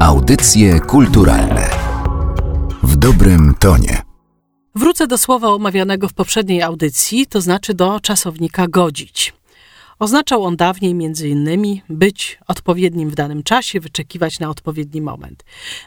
Audycje kulturalne w dobrym tonie. Wrócę do słowa omawianego w poprzedniej audycji, to znaczy do czasownika godzić. Oznaczał on dawniej między innymi być odpowiednim w danym czasie, wyczekiwać na odpowiedni moment.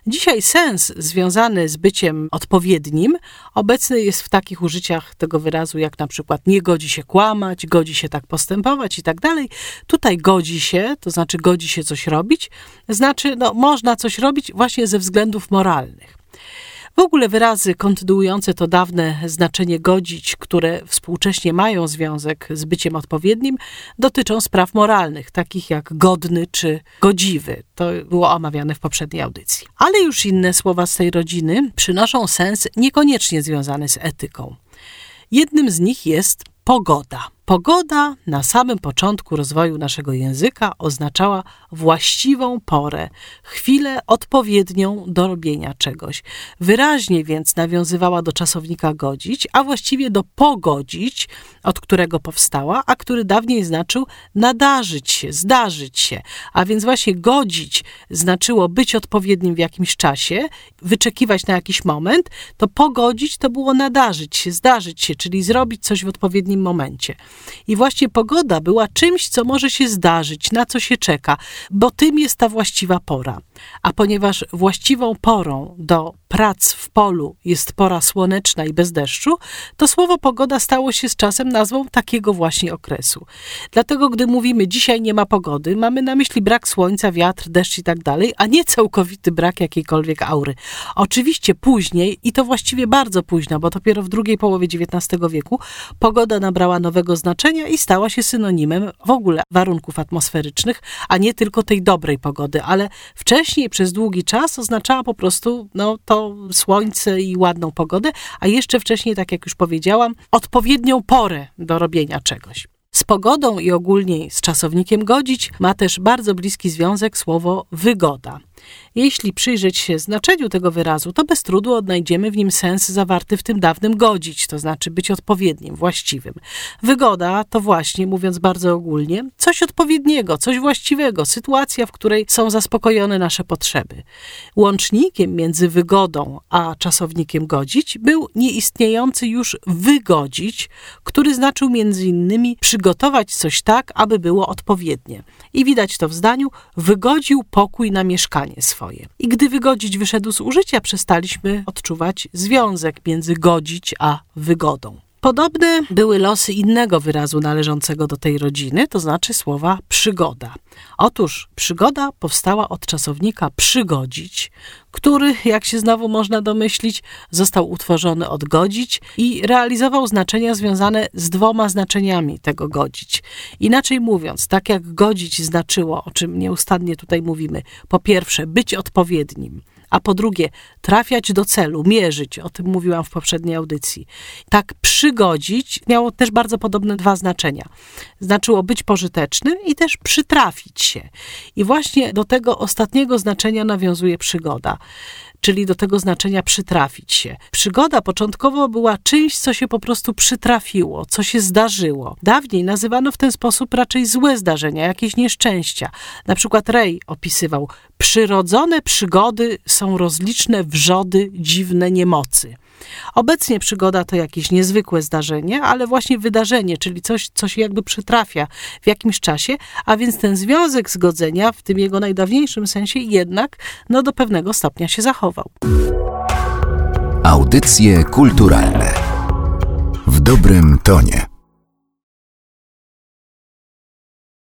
Dzisiaj sens związany z byciem odpowiednim obecny jest w takich użyciach tego wyrazu, jak na przykład nie godzi się kłamać, godzi się tak postępować i tak dalej. Tutaj godzi się, to znaczy godzi się coś robić, znaczy no, można coś robić właśnie ze względów moralnych. W ogóle wyrazy kontynuujące to dawne znaczenie godzić, które współcześnie mają związek z byciem odpowiednim, dotyczą spraw moralnych, takich jak godny czy godziwy. To było omawiane w poprzedniej audycji. Ale już inne słowa z tej rodziny przynoszą sens niekoniecznie związany z etyką. Jednym z nich jest pogoda. Pogoda na samym początku rozwoju naszego języka oznaczała właściwą porę, chwilę odpowiednią do robienia czegoś. Wyraźnie więc nawiązywała do czasownika godzić, a właściwie do pogodzić, od którego powstała, a który dawniej znaczył nadarzyć się, zdarzyć się. A więc właśnie godzić znaczyło być odpowiednim w jakimś czasie, wyczekiwać na jakiś moment, to pogodzić to było nadarzyć się, zdarzyć się, czyli zrobić coś w odpowiednim momencie. I właśnie pogoda była czymś, co może się zdarzyć, na co się czeka, bo tym jest ta właściwa pora. A ponieważ właściwą porą do prac w polu jest pora słoneczna i bez deszczu, to słowo pogoda stało się z czasem nazwą takiego właśnie okresu. Dlatego, gdy mówimy dzisiaj nie ma pogody, mamy na myśli brak słońca, wiatr, deszcz i tak dalej, a nie całkowity brak jakiejkolwiek aury. Oczywiście później, i to właściwie bardzo późno, bo dopiero w drugiej połowie XIX wieku, pogoda nabrała nowego znaczenia i stała się synonimem w ogóle warunków atmosferycznych, a nie tylko tej dobrej pogody, ale wcześniej przez długi czas oznaczała po prostu no, to słońce i ładną pogodę, a jeszcze wcześniej, tak jak już powiedziałam, odpowiednią porę do robienia czegoś. Z pogodą i ogólnie z czasownikiem godzić ma też bardzo bliski związek słowo wygoda. Jeśli przyjrzeć się znaczeniu tego wyrazu, to bez trudu odnajdziemy w nim sens zawarty w tym dawnym godzić, to znaczy być odpowiednim, właściwym. Wygoda to właśnie, mówiąc bardzo ogólnie, coś odpowiedniego, coś właściwego, sytuacja, w której są zaspokojone nasze potrzeby. Łącznikiem między wygodą a czasownikiem godzić był nieistniejący już wygodzić, który znaczył między innymi przygotować coś tak, aby było odpowiednie. I widać to w zdaniu wygodził pokój na swoje. I gdy wygodzić wyszedł z użycia, przestaliśmy odczuwać związek między godzić a wygodą. Podobne były losy innego wyrazu należącego do tej rodziny, to znaczy słowa przygoda. Otóż przygoda powstała od czasownika przygodzić, który, jak się znowu można domyślić, został utworzony od godzić i realizował znaczenia związane z dwoma znaczeniami tego godzić. Inaczej mówiąc, tak jak godzić znaczyło, o czym nieustannie tutaj mówimy, po pierwsze być odpowiednim, a po drugie trafiać do celu, mierzyć, o tym mówiłam w poprzedniej audycji. Tak przygodzić miało też bardzo podobne dwa znaczenia. Znaczyło być pożytecznym i też przytrafić się. I właśnie do tego ostatniego znaczenia nawiązuje przygoda czyli do tego znaczenia przytrafić się. Przygoda początkowo była czymś, co się po prostu przytrafiło, co się zdarzyło. Dawniej nazywano w ten sposób raczej złe zdarzenia, jakieś nieszczęścia. Na przykład Rej opisywał: Przyrodzone przygody są rozliczne wrzody, dziwne niemocy. Obecnie przygoda to jakieś niezwykłe zdarzenie, ale właśnie wydarzenie, czyli coś, co się jakby przytrafia w jakimś czasie, a więc ten związek zgodzenia w tym jego najdawniejszym sensie jednak no, do pewnego stopnia się zachował. Audycje kulturalne w dobrym tonie.